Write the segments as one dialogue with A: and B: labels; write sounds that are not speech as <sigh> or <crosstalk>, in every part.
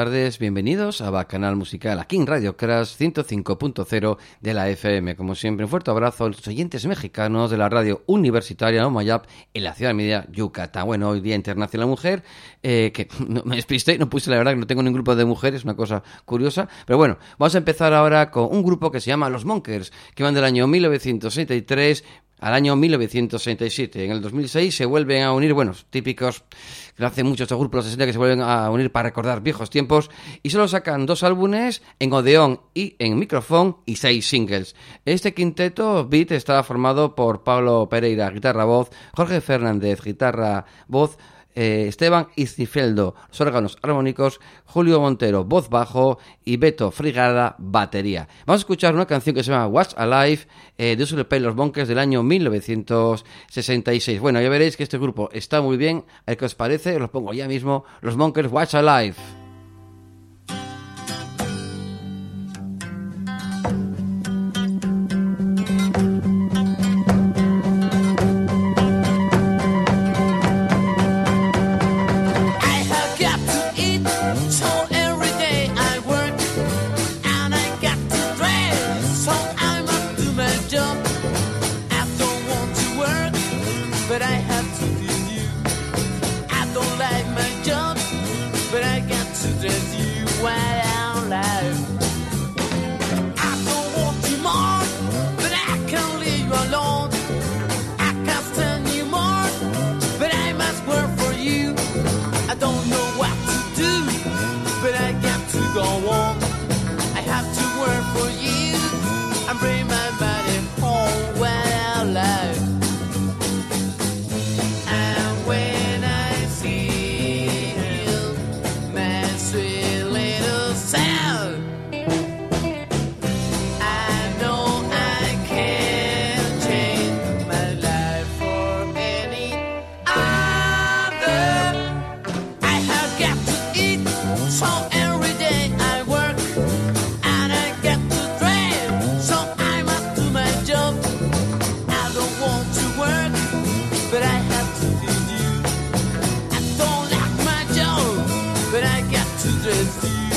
A: Tardes, bienvenidos a Bacanal Musical aquí en Radio Crash 105.0 de la FM. Como siempre, un fuerte abrazo a los oyentes mexicanos de la radio universitaria Mayap en la ciudad media Yucatán. Bueno, hoy Día Internacional Mujer, eh, que <laughs> no, me despisté, no puse la verdad que no tengo ningún grupo de mujeres, una cosa curiosa. Pero bueno, vamos a empezar ahora con un grupo que se llama Los Monkers, que van del año 1963 al año 1967. En el 2006 se vuelven a unir, bueno, típicos que hacen muchos estos grupos los 60 que se vuelven a unir para recordar viejos tiempos y solo sacan dos álbumes en Odeón y en micrófono y seis singles. Este quinteto beat estaba formado por Pablo Pereira, guitarra voz, Jorge Fernández, guitarra voz, eh, Esteban Izzifeldo, los órganos armónicos, Julio Montero, voz bajo y Beto Frigada, batería. Vamos a escuchar una canción que se llama Watch Alive eh, de Pay Los Bunkers del año 1966. Bueno, ya veréis que este grupo está muy bien. A qué os parece, os lo pongo ya mismo. Los Bunkers Watch Alive. stress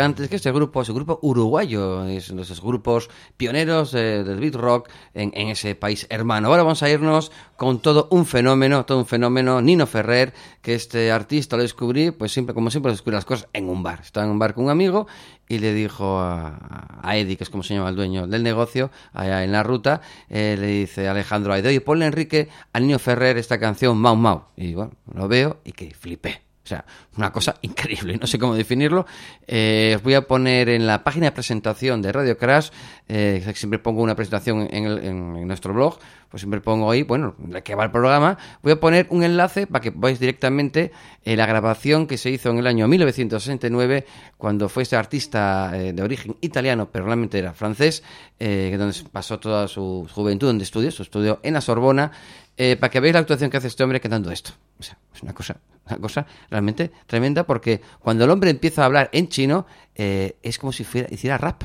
A: antes que este grupo es un grupo uruguayo, es uno de esos grupos pioneros del beat rock en, ese país hermano. Ahora vamos a irnos con todo un fenómeno, todo un fenómeno, Nino Ferrer, que este artista lo descubrí, pues siempre, como siempre, descubrí las cosas en un bar. Estaba en un bar con un amigo y le dijo a, a Eddie, que es como se llama el dueño del negocio, allá en la ruta, eh, le dice Alejandro Aide, oye, ponle Enrique a Nino Ferrer esta canción Mau Mau. Y bueno, lo veo y que flipé. O sea, una cosa <laughs> increíble, no sé cómo definirlo. Eh, os voy a poner en la página de presentación de Radio Crash, eh, siempre pongo una presentación en, nuestro blog, pues siempre pongo ahí, bueno, de qué va el programa. Voy a poner un enlace para que veáis directamente eh, la grabación que se hizo en el año 1969, cuando fue este artista de origen italiano, pero realmente era francés, donde pasó toda su juventud, donde estudió, su estudio en la Sorbona, para que veáis la actuación que hace este hombre cantando esto. O sea, es una cosa una cosa realmente tremenda porque cuando el hombre empieza a hablar en chino eh, es como si fuera, hiciera rap.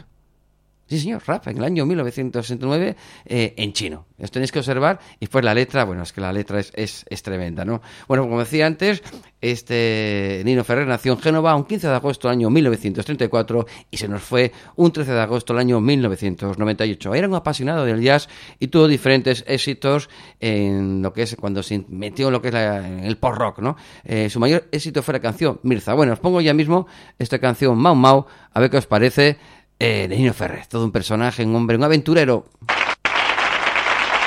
A: Sí señor, rap, en el año 1969 eh, en chino. Esto tenéis que observar y pues la letra, bueno, es que la letra es, es, tremenda, ¿no? Bueno, como decía antes, este Nino Ferrer nació en Génova un 15 de agosto del año 1934 y se nos fue un 13 de agosto del año 1998. Era un apasionado del jazz y tuvo diferentes éxitos en lo que es cuando se metió en lo que es el pop rock, ¿no? Eh, su mayor éxito fue la canción Mirza. Bueno, os pongo ya mismo esta canción Mau Mau, a ver qué os parece eh, de Nino Ferrer. Todo un personaje, un hombre, un aventurero.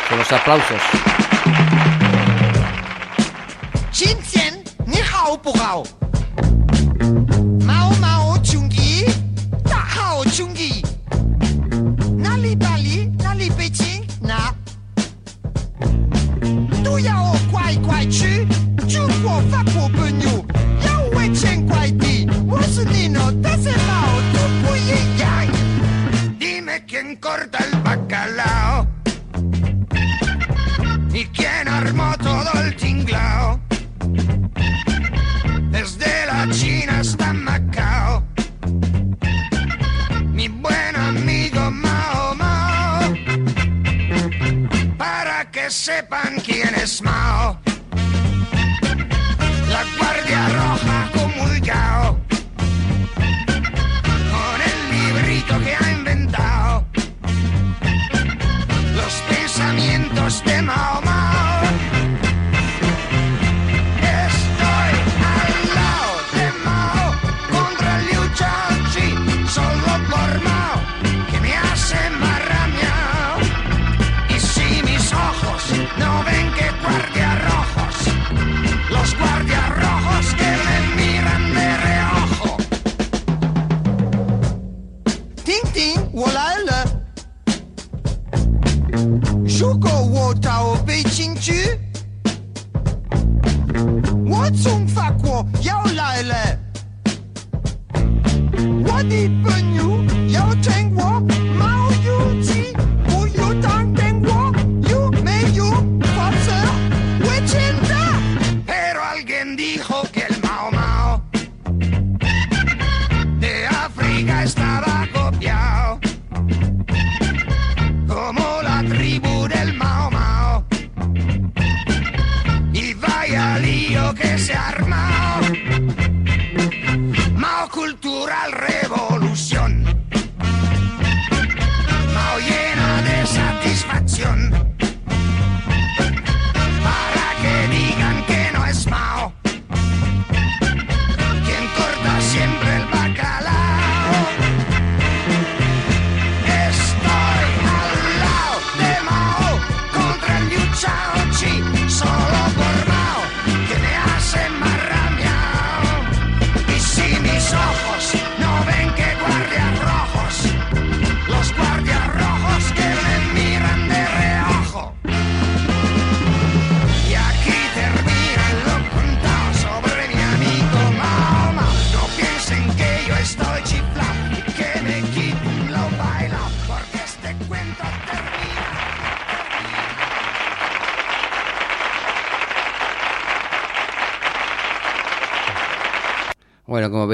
A: Con los aplausos.
B: Mao Mao Chungi, Da Hao Chungi. Nali Bali, Nali Beijing, Na. Du Yao Guai Guai Chu, Chu Guo Fa Po Benyu. Pues asesino, tacelao, tu Dime quién corta el bacalao y quién armó todo el tinglao. Desde la China hasta Macao, mi buen amigo Mao Mao, para que sepan quién es Mao. Librito que ha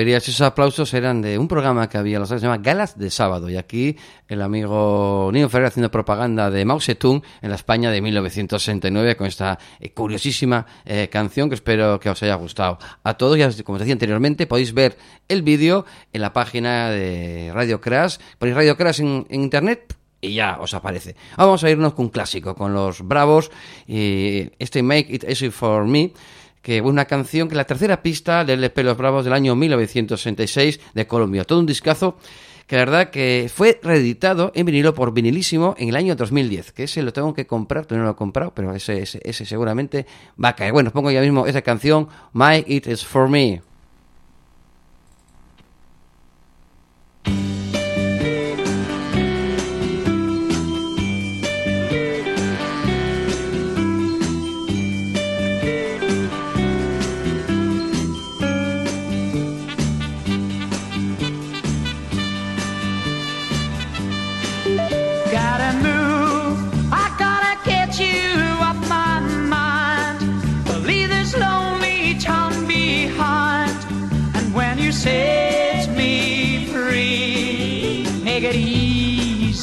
A: esos aplausos eran de un programa que había los sábados, se llama Galas de Sábado. Y aquí el amigo Nino Ferrer haciendo propaganda de Mao Zedong en la España de 1969 con esta eh, curiosísima eh, canción que espero que os haya gustado. A todos, ya como os decía anteriormente, podéis ver el vídeo en la página de Radio Crash. Ponéis Radio Crash en, en internet y ya os aparece. Vamos a irnos con un clásico, con los Bravos y este Make It Easy For Me que una canción que es la tercera pista del LP Los Bravos del año 1966 de Colombia. Todo un discazo que la verdad que fue reeditado en vinilo por vinilísimo en el año 2010, que ese lo tengo que comprar, todavía no lo he comprado, pero ese, ese, ese seguramente va a caer. Bueno, os pongo ya mismo esa canción, My It Is For Me.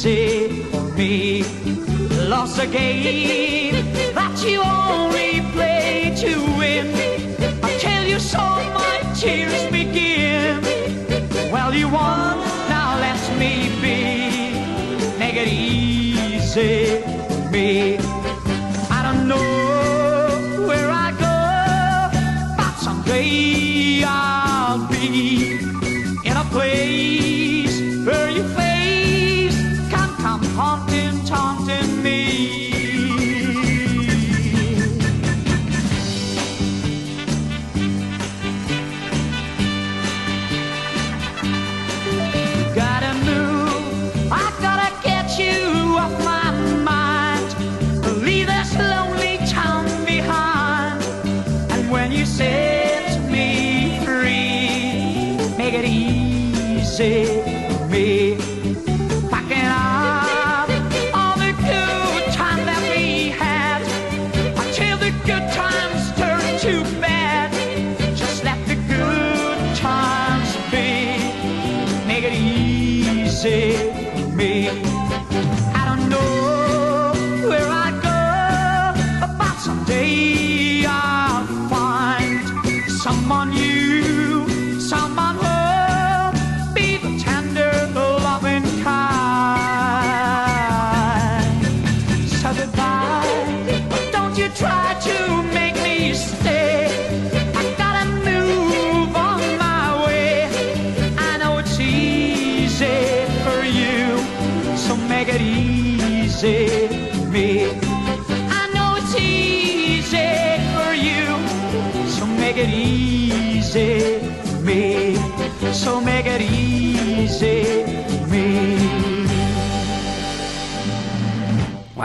C: And when you set me free, make it easy easy for me. Lost a game that you only play to win. Until you saw my tears begin. Well, you won, now let me be. Make it easy for me.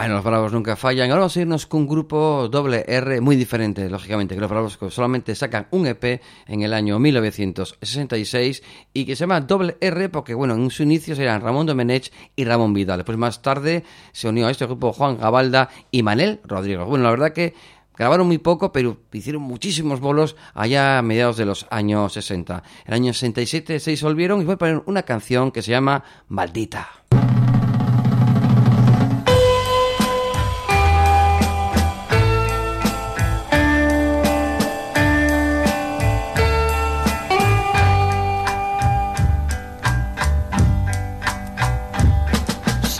A: Bueno, los Bravos nunca fallan. Ahora vamos a irnos con un grupo doble R muy diferente, lógicamente, que los Bravos solamente sacan un EP en el año 1966 y que se llama doble R porque, bueno, en su inicio eran Ramón Domenech y Ramón Vidal. Después, más tarde, se unió a este grupo Juan Gabalda y Manel Rodríguez. Bueno, la verdad que grabaron muy poco, pero hicieron muchísimos bolos allá a mediados de los años 60. En el año 67 se disolvieron y voy a poner una canción que se llama Maldita.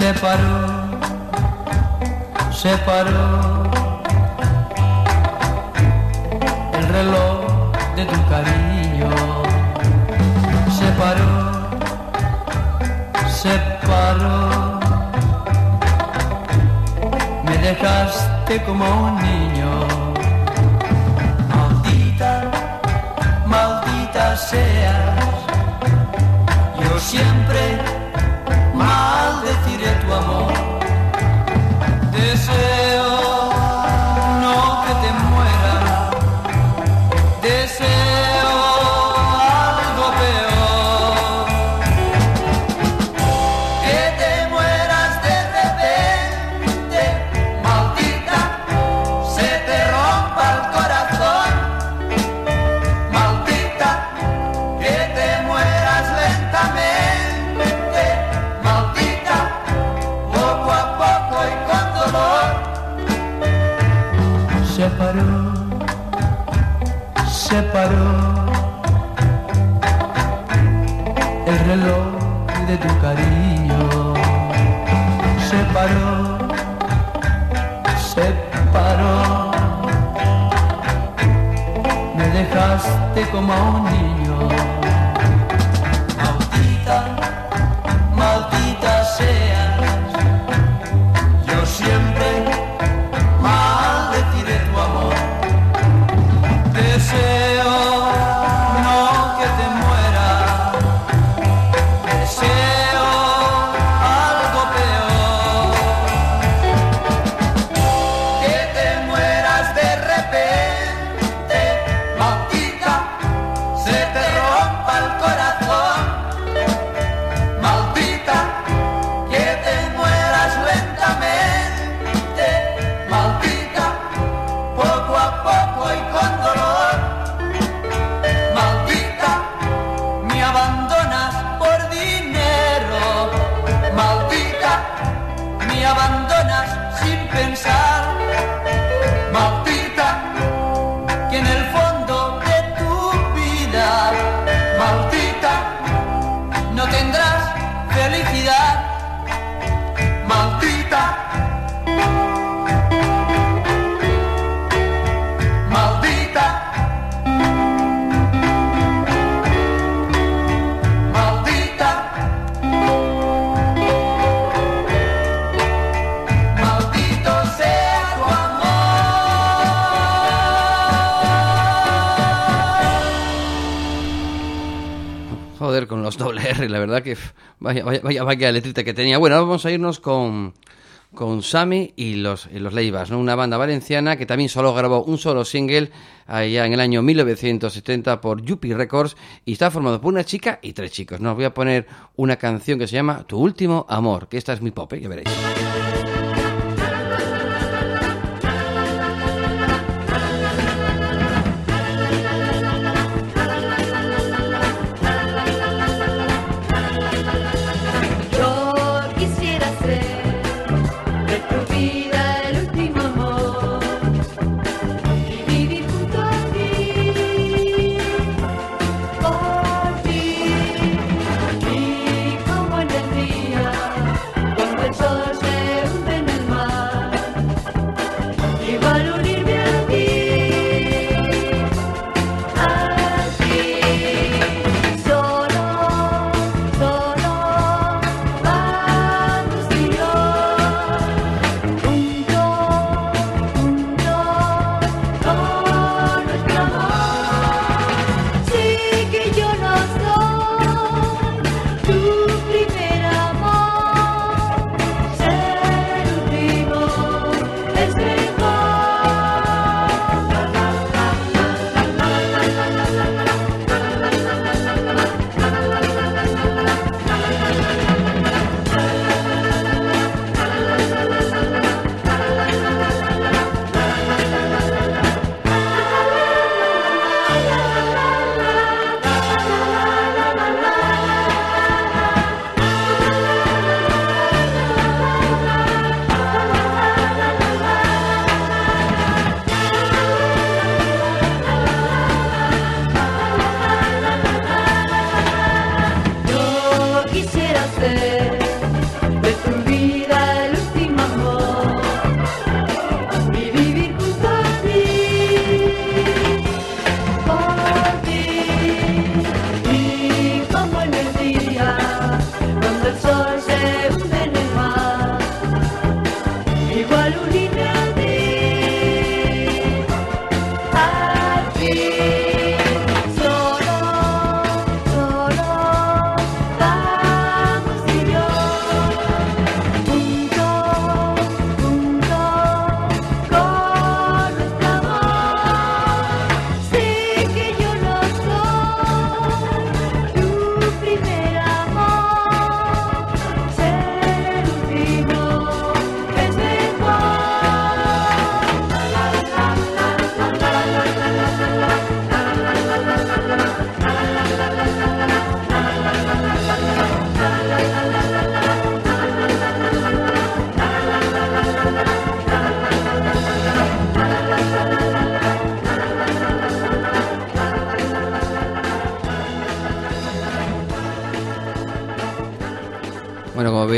D: se paró, se paró me dejaste como un niño, maldita, maldita seas, yo siempre
A: Doble R, la verdad que vaya, vaya, vaya, letrita que tenía. Bueno, vamos a irnos con, con Sammy y los, y los Leivas, ¿no? Una banda valenciana que también solo grabó un solo single allá en el año 1970 por Yuppie Records y está formado por una chica y tres chicos. Nos voy a poner una canción que se llama Tu último amor, que esta es muy pop, ¿eh? ya veréis.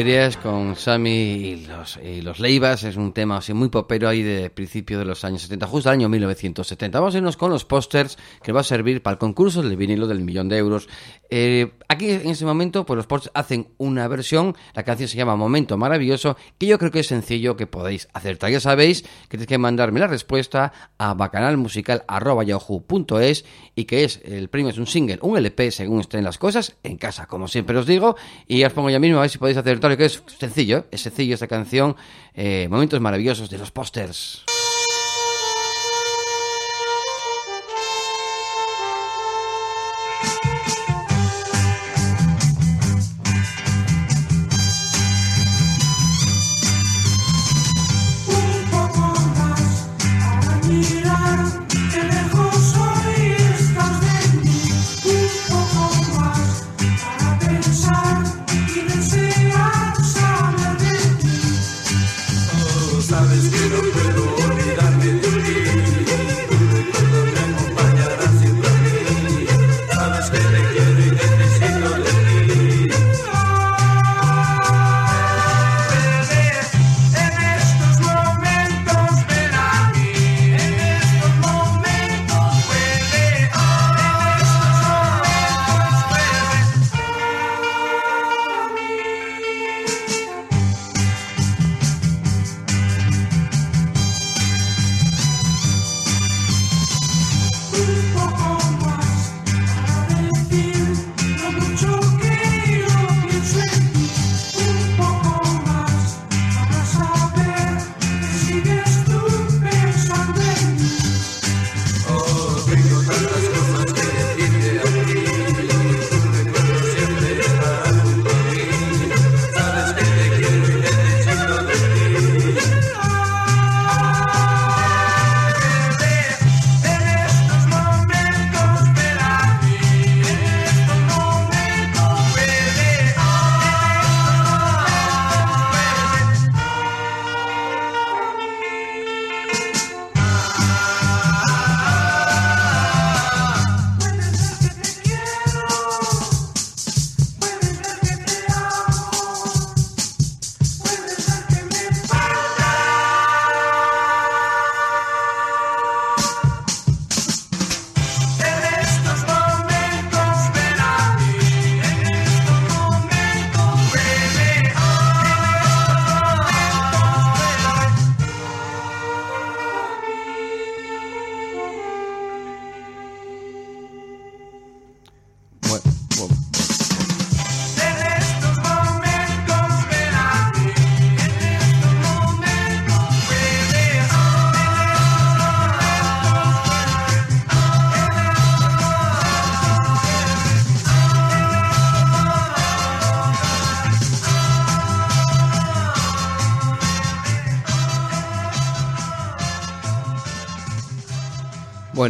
A: Verías, con Sammy y los, Leivas es un tema así muy popero ahí de principio de los años 70, justo al año 1970. Vamos a irnos con los pósters que va a servir para el concurso del vinilo del millón de euros. Eh, aquí en ese momento, pues los pósters hacen una versión, la canción se llama Momento Maravilloso, que yo creo que es sencillo que podéis acertar. Ya sabéis que tenéis que mandarme la respuesta a bacanalmusical.yahoo.es y que es, el premio es un single, un LP según estén las cosas, en casa, como siempre os digo, y os pongo ya mismo a ver si podéis acertar, que es sencillo, es sencillo esta canción, eh, Momentos Maravillosos de los pósters.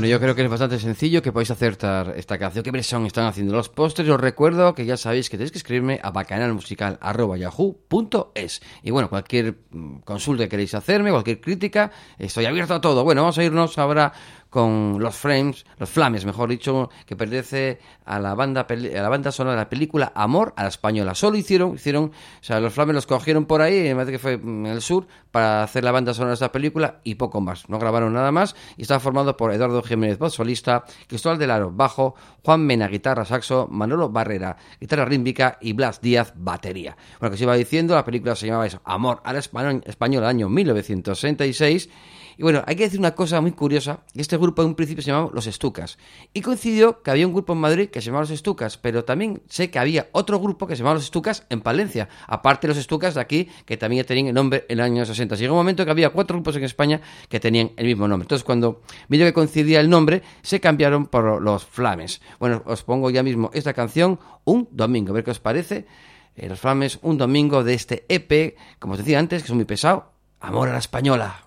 A: Yo creo que es bastante sencillo que podéis acertar esta canción. ¿Qué versión están haciendo los pósters? Os recuerdo que ya sabéis que tenéis que escribirme a bacanalmusical.yahoo.es. Y bueno, cualquier mm, consulta que queréis hacerme, cualquier crítica, estoy abierto a todo. Bueno, vamos a irnos ahora con los frames, los flames, mejor dicho, que pertenece a la banda a la banda sonora de la película Amor a la española. Solo hicieron, hicieron, o sea, los flames los cogieron por ahí, me parece que fue en el sur, para hacer la banda sonora de esta película y poco más. No grabaron nada más y está formado por Eduardo Jiménez, voz solista, Cristóbal del Aro, bajo, Juan Mena, guitarra, saxo, Manolo Barrera, guitarra rítmica y Blas Díaz, batería. Bueno, que se iba diciendo, la película se llamaba eso, Amor a la Espa- española, año 1966. Y bueno, hay que decir una cosa muy curiosa, este grupo en un principio se llamaba Los Estucas. Y coincidió que había un grupo en Madrid que se llamaba Los Estucas, pero también sé que había otro grupo que se llamaba Los Estucas en Palencia, aparte de Los Estucas de aquí, que también tenían el nombre en el año 60. Llegó un momento que había cuatro grupos en España que tenían el mismo nombre. Entonces, cuando vio que coincidía el nombre, se cambiaron por Los Flames. Bueno, os pongo ya mismo esta canción, Un Domingo, a ver qué os parece. Eh, los Flames, Un Domingo de este EP, como os decía antes, que es muy pesado, Amor a la Española.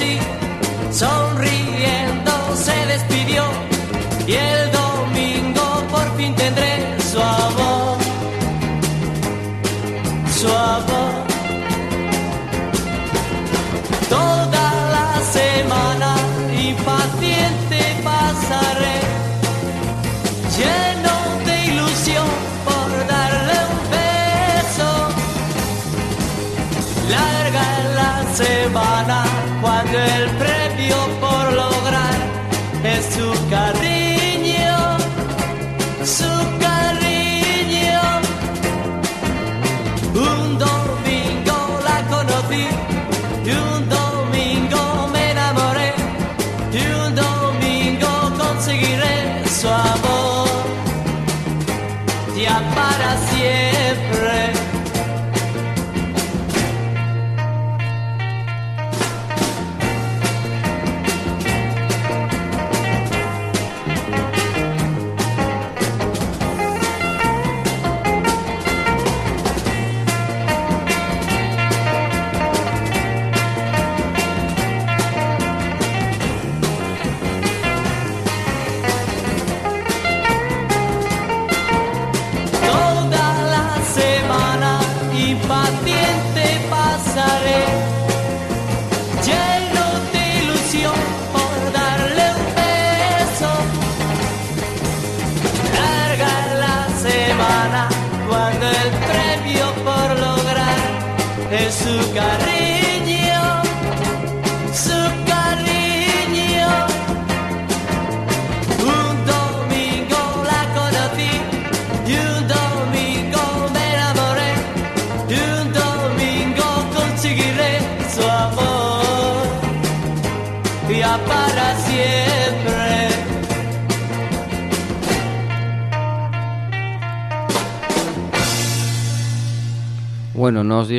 E: Me dijo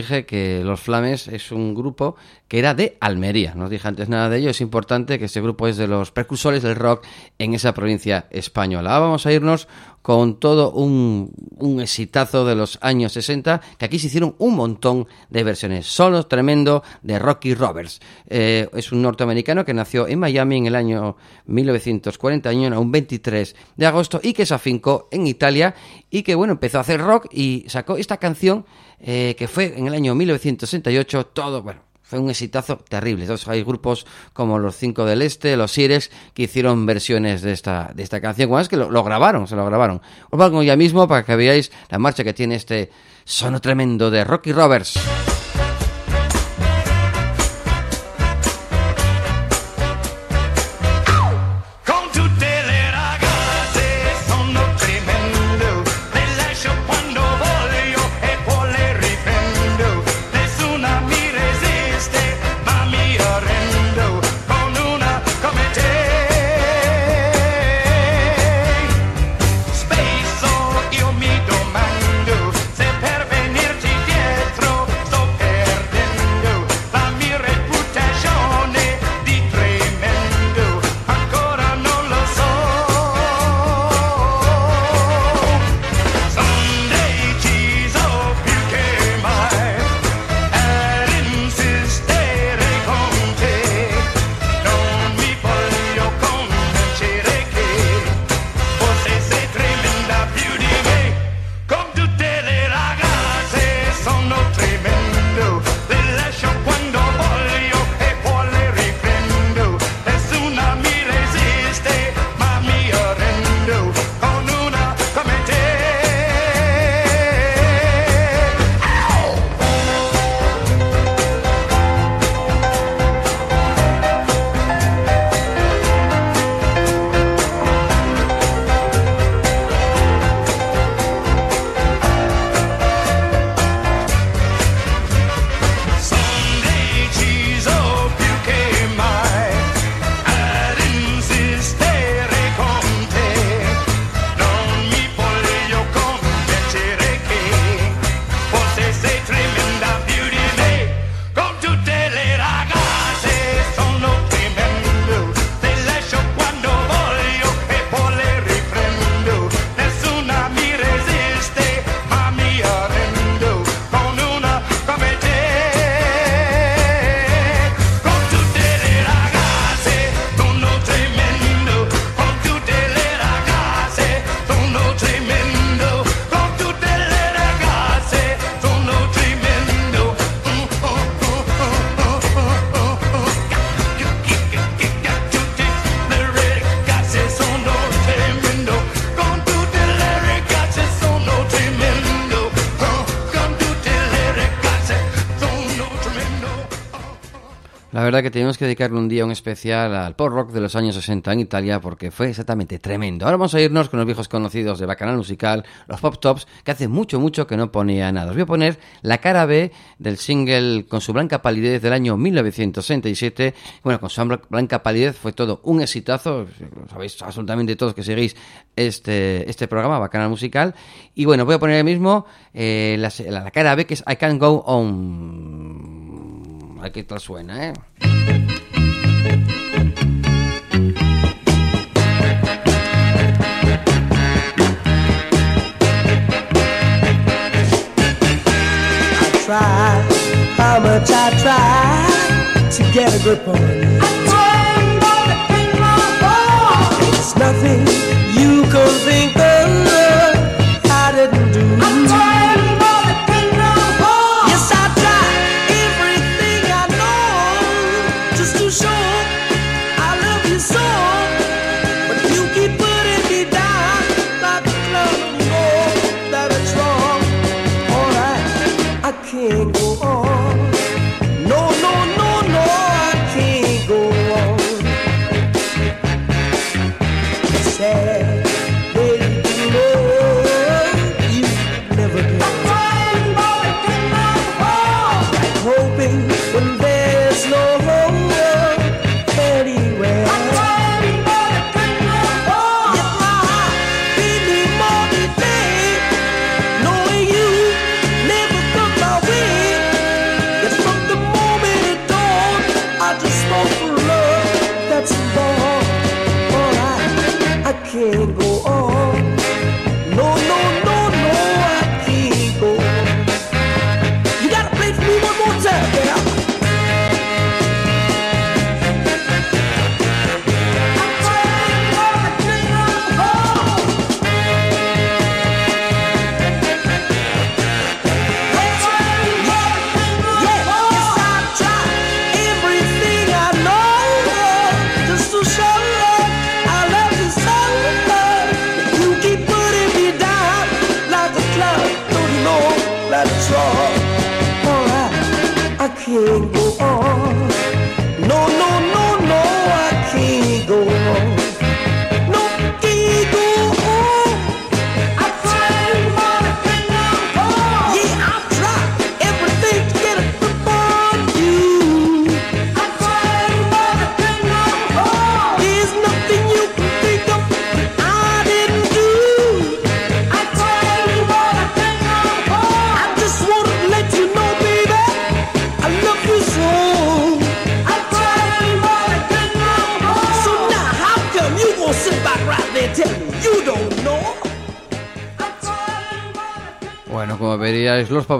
A: que Los Flames es un grupo que era de Almería. No dije antes nada de ello. Es importante que este grupo es de los precursores del rock en esa provincia española. Ahora vamos a irnos con todo un, un exitazo de los años 60, que aquí se hicieron un montón de versiones. Solo tremendo de Rocky Roberts. Eh, es un norteamericano que nació en Miami en el año 1941, un 23 de agosto, y que se afincó en Italia y que, bueno, empezó a hacer rock y sacó esta canción eh, que fue en el año 1968, todo, bueno, fue un exitazo terrible. Entonces hay grupos como los Cinco del Este, los Sirex, que hicieron versiones de esta, de esta canción. Bueno, es que lo, grabaron, se lo grabaron. Os pongo ya mismo para que veáis la marcha que tiene este sono tremendo de Rocky Roberts. Que dedicarle un día un especial al pop rock de los años 60 en Italia porque fue exactamente tremendo. Ahora vamos a irnos con los viejos conocidos de Bacanal Musical, los Pop Tops, que hace mucho, mucho que no ponía nada. Os voy a poner la cara B del single con su blanca palidez del año 1967. Bueno, con su blanca palidez fue todo un exitazo, sabéis absolutamente todos que seguís este, este programa, Bacanal Musical. Y bueno, voy a poner el mismo eh, la- la cara B que es I Can't Go On. Aquí tal suena, ¿eh?
F: Try, how much I try to get a grip on you. I try more than. It's nothing.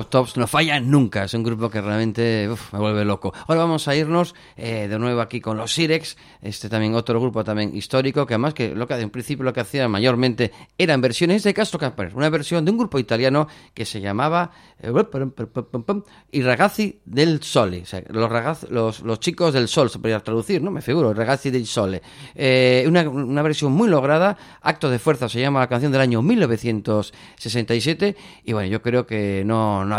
A: Tops no fallan nunca. Es un grupo que realmente uf, me vuelve loco. Ahora vamos a irnos eh, de nuevo aquí con los Sirex, este también otro grupo también histórico, que además que lo que en principio lo que hacía mayormente eran versiones de Castro Camper, una versión de un grupo italiano que se llamaba eh, I Ragazzi del Sole, los, ragaz- los, los chicos del sol, se podría traducir, ¿no? Me figuro, Ragazzi del Sole. Eh, una, una versión muy lograda, Acto de Fuerza se llama la canción del año 1967, y bueno, yo creo que no, no,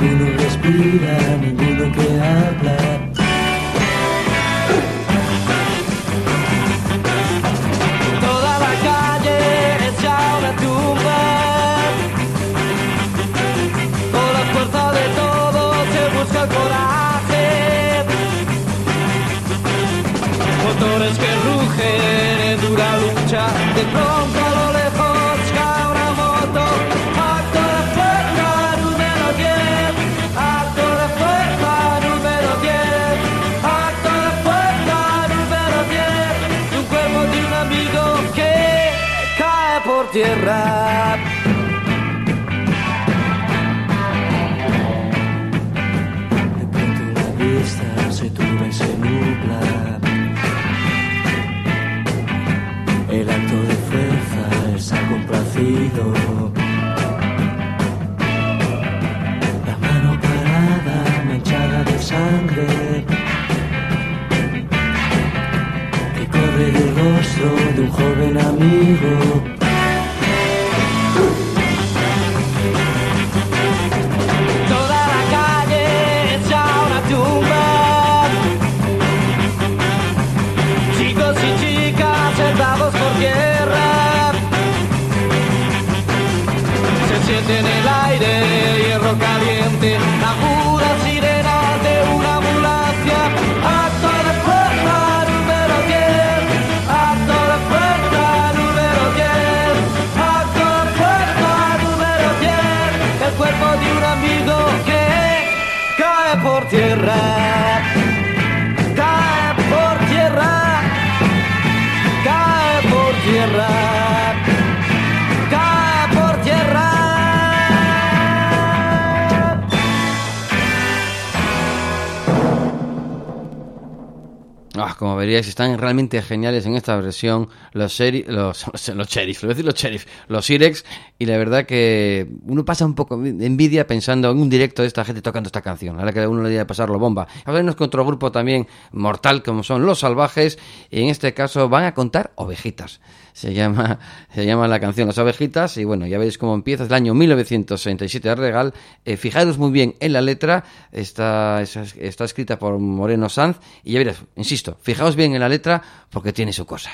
D: Ninguno respira, ninguno que habla.
G: evil amigo que cae por tierra.
A: Como veríais, están realmente geniales en esta versión los sheri- <laughs> los, los sheriff, a los sheriff, Irex, y la verdad que uno pasa un poco de envidia pensando en un directo de esta gente tocando esta canción, ahora que uno le debe pasarlo bomba. Hablaremos con otro grupo también mortal como son Los Salvajes, y en este caso van a contar ovejitas. Se llama, <laughs> se llama la canción Las Ovejitas, y bueno, ya veis cómo empieza, el año 1967 de Regal. Eh, fijaros muy bien en la letra, está, está, está escrita por Moreno Sanz, y ya veréis, insisto, fijaos bien en la letra porque tiene su cosa.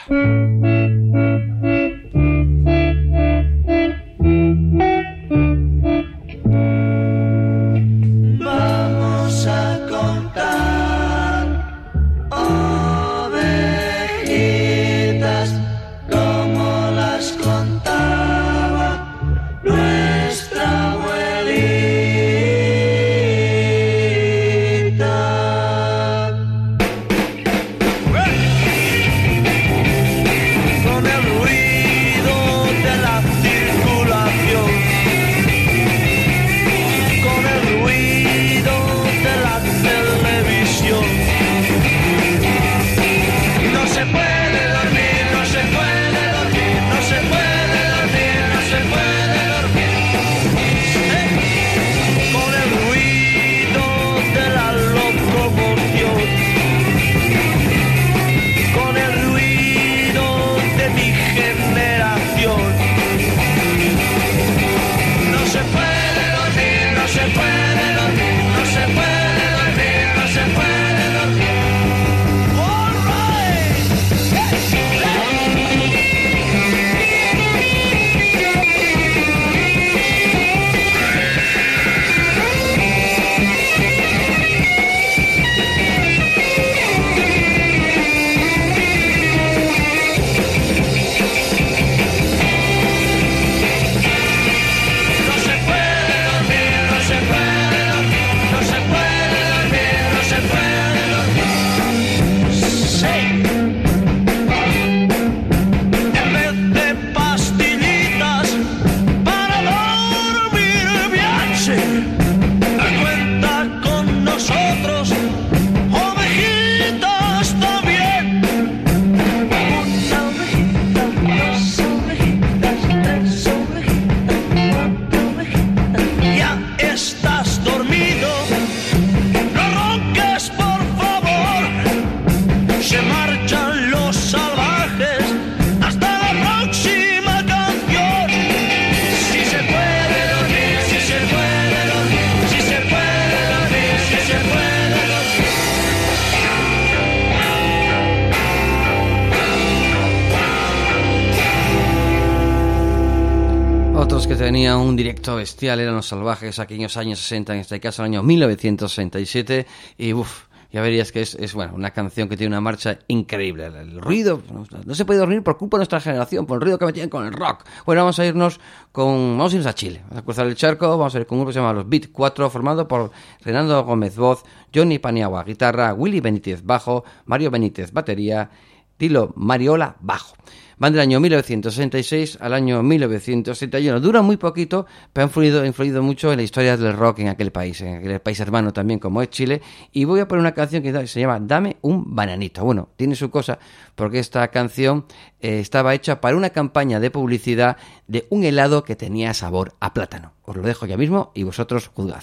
A: Bestial eran los salvajes, aquellos años 60, en este caso el año 1967, y uff, ya verías que es, bueno, una canción que tiene una marcha increíble. El, ruido, no, se puede dormir por culpa de nuestra generación, por el ruido que metían con el rock. Bueno, vamos a irnos con, vamos a irnos a Chile, vamos a cruzar el charco, vamos a ir con un grupo que se llama Los Beat 4, formado por Renando Gómez voz, Johnny Paniagua guitarra, Willy Benítez bajo, Mario Benítez batería, Tilo Mariola bajo. Van del año 1966 al año 1971. Dura muy poquito, pero han influido, mucho en la historia del rock en aquel país, en aquel país hermano también como es Chile. Y voy a poner una canción que se llama Dame un bananito. Bueno, tiene su cosa porque esta canción eh, estaba hecha para una campaña de publicidad de un helado que tenía sabor a plátano. Os lo dejo ya mismo y vosotros juzgad.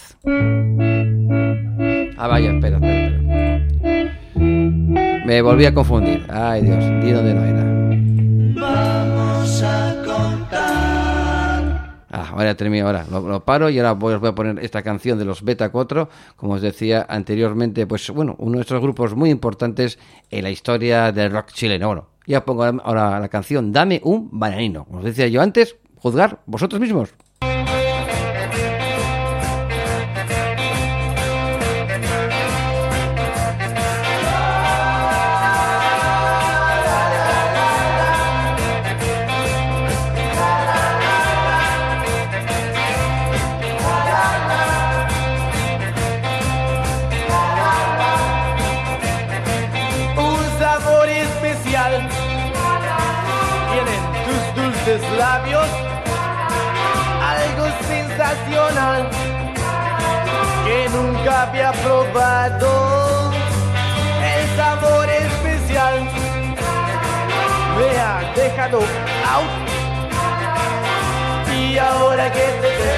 A: Ah, vaya, espera, espera. Me volví a confundir. Ay, Dios, di dónde no era.
F: Contar.
A: Ah, ahora termino, ahora lo, paro y ahora voy, os voy a poner esta canción de los Beta 4, como os decía anteriormente, pues bueno, uno de nuestros grupos muy importantes en la historia del rock chileno. Bueno, ya pongo ahora la canción Dame un bananino. Como os decía yo antes, juzgar vosotros mismos.
E: Out. Y ahora que te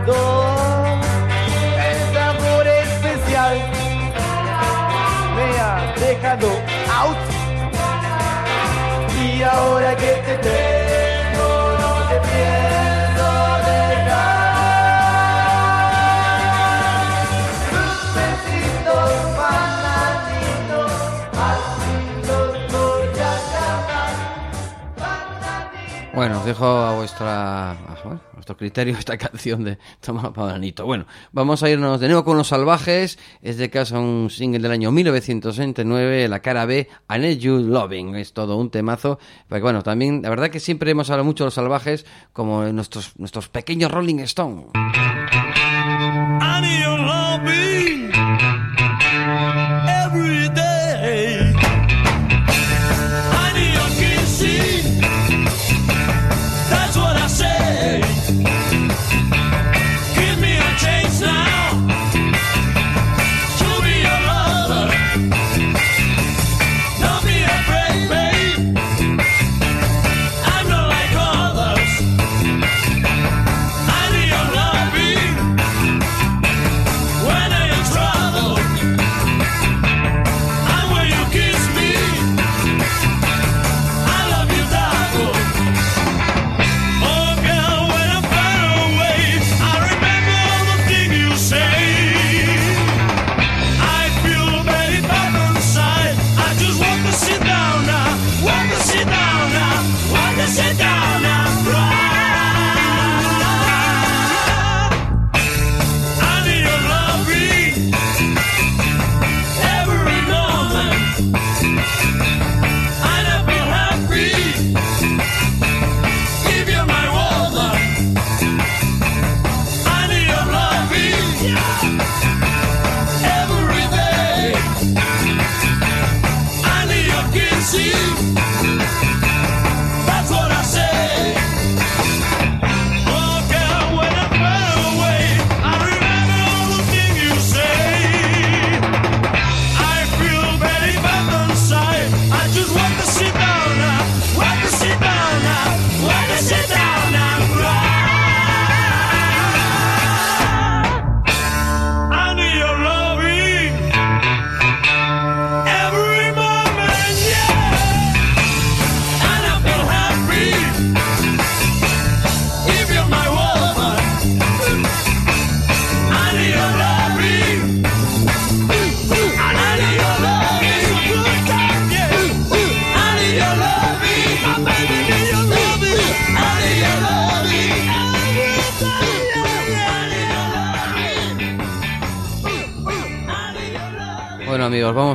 E: probado. El sabor especial me ha dejado out. Y ahora que te tengo, no te pienso dejar. Tus besitos bananinos, así los voy a. Bananinos.
A: Bueno, os dejo a vuestra vuestro criterio <laughs> esta canción de Toma Bananito. Bueno, vamos a irnos de nuevo con Los Salvajes. Es de casa un single del año 1969, la cara B, I Need You Loving. Es todo un temazo. Porque bueno, también, la verdad que siempre hemos hablado mucho de Los Salvajes como nuestros, nuestros pequeños Rolling Stone.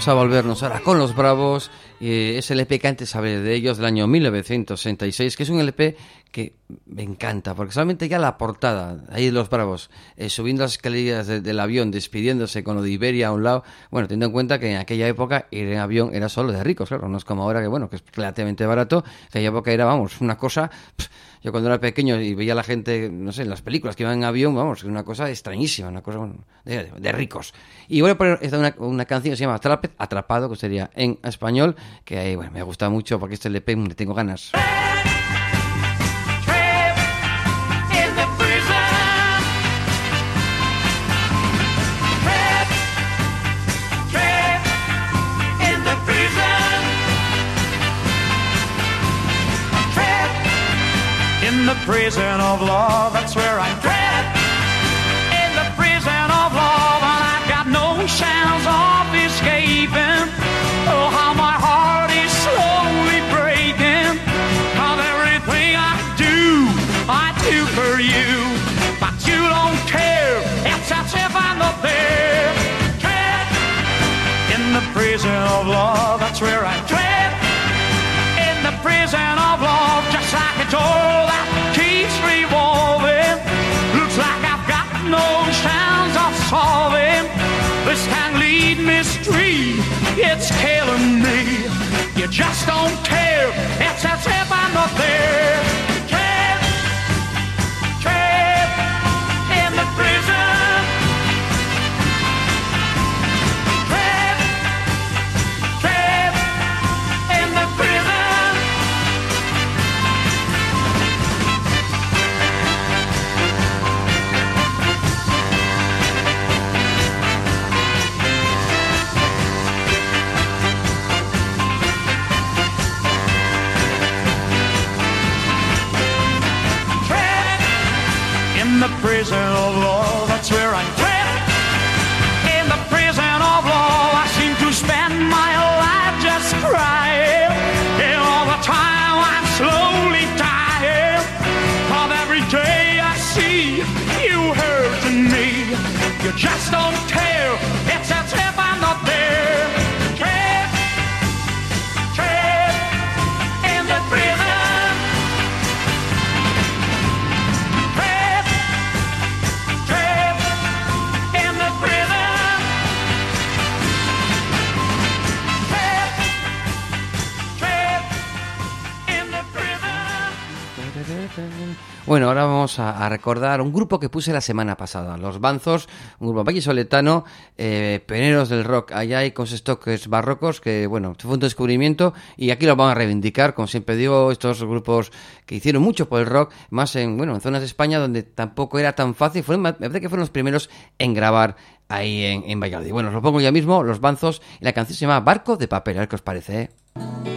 D: A
A: volvernos ahora con los Bravos. Es el EP que antes hablé de ellos, del año 1966, que es un LP que me encanta, porque solamente ya la portada, ahí los Bravos, eh, subiendo las escaleras de- del avión, despidiéndose con lo de Iberia a un lado, bueno, teniendo en cuenta que en aquella época ir en avión era solo de ricos, claro, no es como ahora que, bueno, que es relativamente barato, en aquella época era, vamos, una cosa... yo cuando era pequeño y veía a la gente, no sé, en las películas que iban en avión, vamos, una cosa extrañísima, una cosa de, ricos. Y voy a poner esta una, una canción que se llama Atrapado, que sería en español, que ahí, bueno, me gusta mucho porque este LP le tengo ganas.
C: Prison of love. That's where I'm trapped. In the prison of love, and I've got no chance of escaping. Oh, how my heart is slowly breaking. Of everything I do, I do for you. But you don't care, it's as if I'm not there. Trapped in the prison of love, that's where I'm trapped. Just don't care.
A: Vamos a, recordar un grupo que puse la semana pasada, Los Banzos, un grupo vallisoletano, eh, pioneros del rock allá y con sus toques barrocos, que bueno, fue un descubrimiento y aquí lo van a reivindicar, como siempre digo, estos grupos que hicieron mucho por el rock, más en, bueno, en zonas de España donde tampoco era tan fácil, fueron, me parece que fueron los primeros en grabar ahí en, en Valladolid. Bueno, os lo pongo ya mismo, Los Banzos, y la canción se llama Barco de Papel, a ver qué os parece, ¿eh?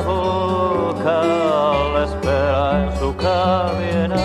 E: Boca le espera en su caminar.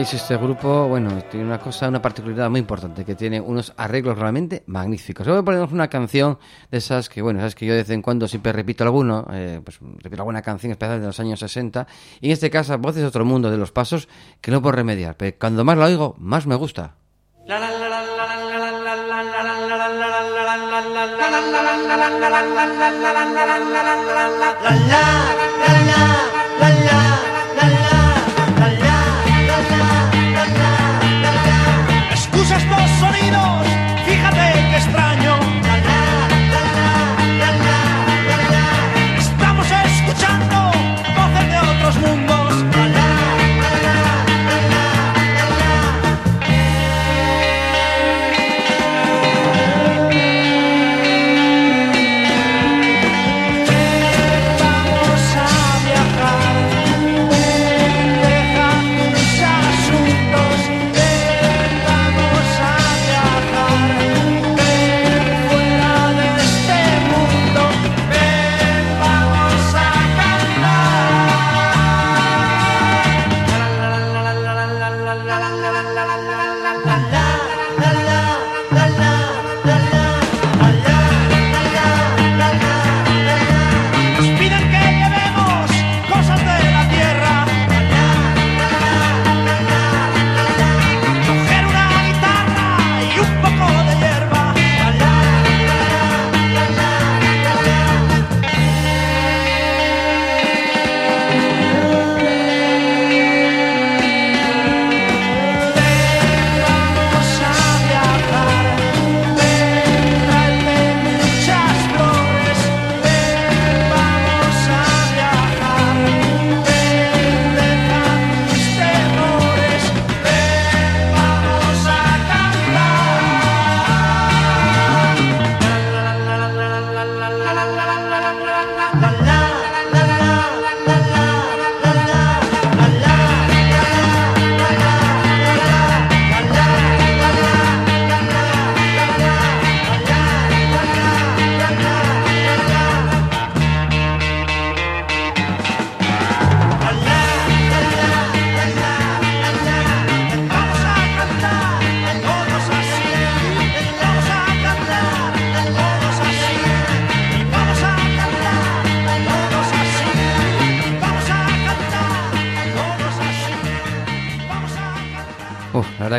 A: Este grupo, bueno, tiene una cosa, una particularidad muy importante, que tiene unos arreglos realmente magníficos. Ponernos una canción de esas que, bueno, sabes que yo de vez en cuando siempre repito alguno, eh, pues repito alguna canción especial de los años 60, y en este caso, Voces de otro mundo de los pasos, que no puedo remediar, pero cuando más la oigo, más me gusta.
H: Escucha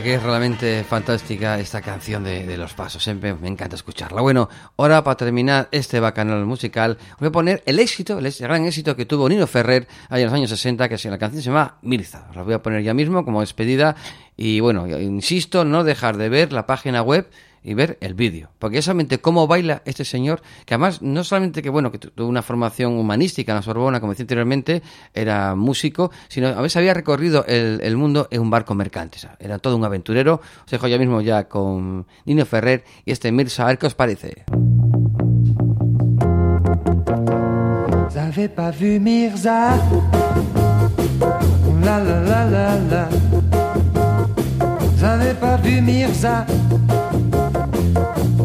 A: verdad que es realmente fantástica esta canción de, de Los Pasos, siempre me encanta escucharla. Bueno, ahora para terminar este bacanal musical, voy a poner el éxito, el, gran éxito que tuvo Nino Ferrer allá en los años 60, que se- la canción se llama Mirza. La voy a poner ya mismo como despedida y bueno, insisto, no dejar de ver la página web y ver el vídeo, porque es solamente cómo baila este señor, que además no solamente que bueno, que tu- tuvo una formación humanística en la Sorbona, como decía anteriormente, era músico, sino a veces había recorrido el, el mundo en un barco mercante, era todo un aventurero. Os dejo ya mismo ya con Nino Ferrer y este Mirza, a ver qué os parece.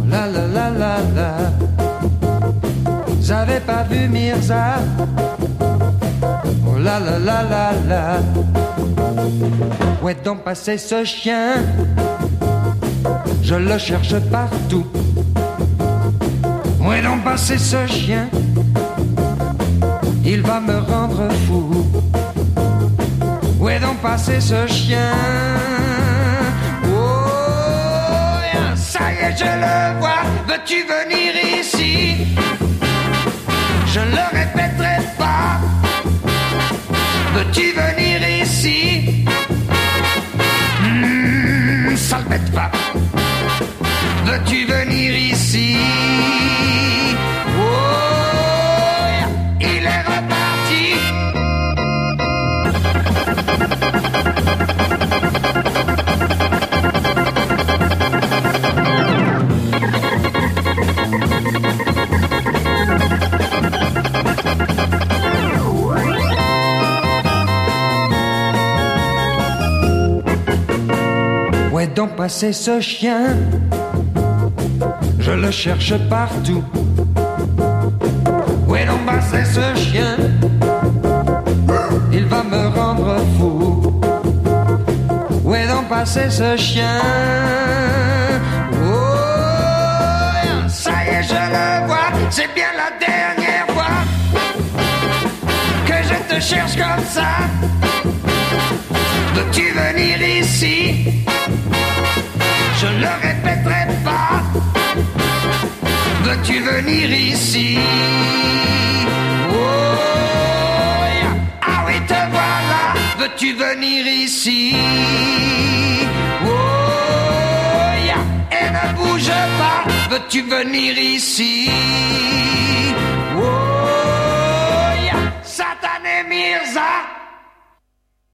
B: La la la la la. Avez pas vu Mirza. Oh la la la la la. Où est donc passé ce chien? Je le cherche partout. Où est donc passé ce chien? Il va me rendre fou. Où est donc passé ce chien? Je le vois. Veux-tu venir ici? Je ne le répéterai pas. Veux-tu venir ici? Hmm, Ça le bête pas. Veux-tu venir ici? Donc passé ce chien Je le cherche partout. Où est donc passé ce chien? Il va me rendre fou. Où est donc passé ce chien? Oh, ça y est, je le vois. C'est bien la dernière fois que je te cherche comme ça. Veux-tu venir ici? Je ne le répéterai pas. Veux-tu venir ici? Oh. Ah oui, te voilà. Veux-tu venir ici? Oh. Et ne bouge pas. Veux-tu venir ici?